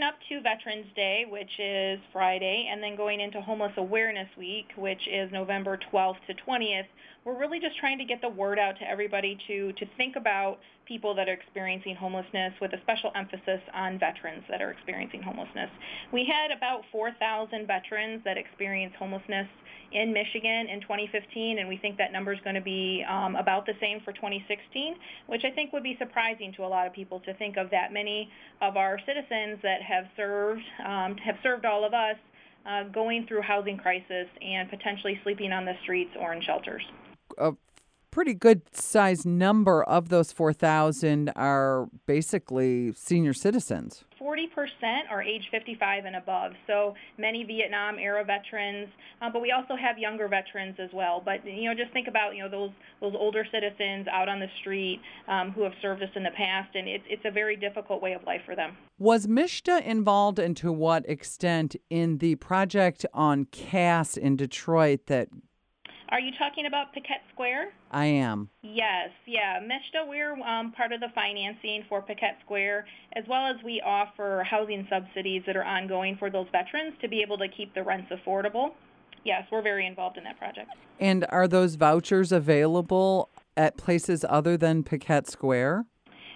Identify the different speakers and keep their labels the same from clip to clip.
Speaker 1: leading up to Veterans Day, which is Friday, and then going into Homeless Awareness Week, which is November 12th to 20th, we're really just trying to get the word out to everybody to to think about people that are experiencing homelessness with a special emphasis on veterans that are experiencing homelessness. We had about 4,000 veterans that experienced homelessness in Michigan in 2015, and we think that number is going to be um, about the same for 2016, which I think would be surprising to a lot of people to think of that many of our citizens that have served um, have served all of us uh, going through housing crisis and potentially sleeping on the streets or in shelters.
Speaker 2: A pretty good sized number of those 4,000 are basically senior citizens.
Speaker 1: 40% are age 55 and above, so many Vietnam era veterans, uh, but we also have younger veterans as well. But you know, just think about you know those those older citizens out on the street um, who have served us in the past, and it's it's a very difficult way of life for them.
Speaker 2: Was MSHDA involved, and to what extent, in the project on Cass in Detroit that
Speaker 1: are you talking about Piquette Square?
Speaker 2: I am.
Speaker 1: Yes, yeah. MSHDA, we're um, part of the financing for Piquette Square, as well as we offer housing subsidies that are ongoing for those veterans to be able to keep the rents affordable. Yes, we're very involved in that project.
Speaker 2: And are those vouchers available at places other than Piquette Square?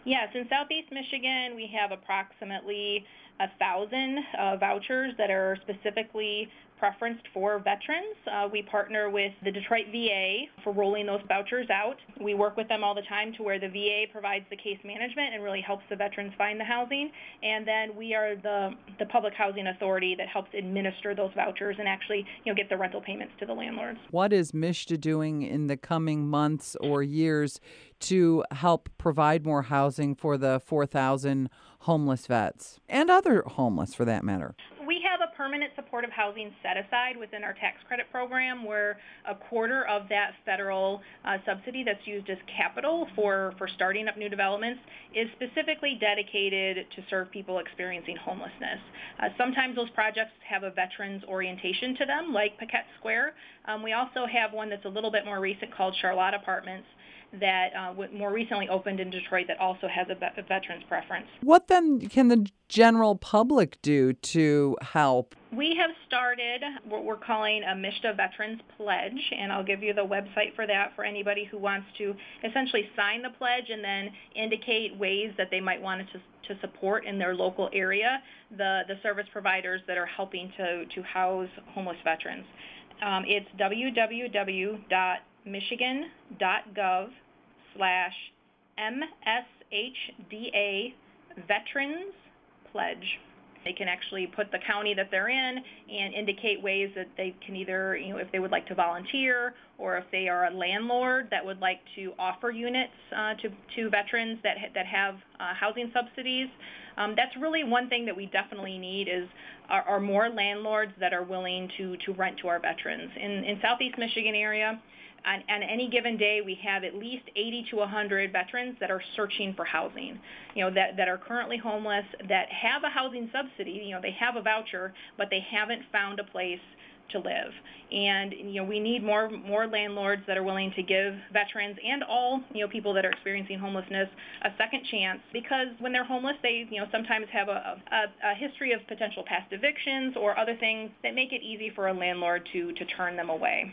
Speaker 1: Yes, in Southeast Michigan, we have approximately a thousand uh, vouchers that are specifically preferenced for veterans. Uh, we partner with the Detroit VA for rolling those vouchers out. We work with them all the time to where the VA provides the case management and really helps the veterans find the housing. And then we are the, the public housing authority that helps administer those vouchers and actually you know, get the rental payments to the landlords.
Speaker 2: What is MSHDA doing in the coming months or years to help provide more housing for the 4,000 homeless vets and other homeless for that matter?
Speaker 1: We permanent supportive housing set aside within our tax credit program where a quarter of that federal uh, subsidy that's used as capital for, for starting up new developments is specifically dedicated to serve people experiencing homelessness. Uh, sometimes those projects have a veterans orientation to them, like Piquette Square. Um, we also have one that's a little bit more recent called Charlotte Apartments that uh, more recently opened in Detroit that also has a, a veterans preference.
Speaker 2: What then can the general public do to help?
Speaker 1: We have started what we're calling a MSHDA Veterans Pledge, and I'll give you the website for that for anybody who wants to essentially sign the pledge and then indicate ways that they might want to, to support in their local area the, the service providers that are helping to, to house homeless veterans. Um, it's www.michigan.gov slash MSHDA Veterans Pledge. They can actually put the county that they're in and indicate ways that they can either, you know, if they would like to volunteer or if they are a landlord that would like to offer units uh, to, to veterans that, that have uh, housing subsidies. Um, that's really one thing that we definitely need is are, are more landlords that are willing to, to rent to our veterans. In, in Southeast Michigan area, on, on, any given day, we have at least 80 to 100 veterans that are searching for housing, you know, that, that are currently homeless, that have a housing subsidy, you know, they have a voucher, but they haven't found a place to live. And you know, we need more more landlords that are willing to give veterans and all you know people that are experiencing homelessness a second chance because when they're homeless, they you know sometimes have a, a, a history of potential past evictions or other things that make it easy for a landlord to to turn them away.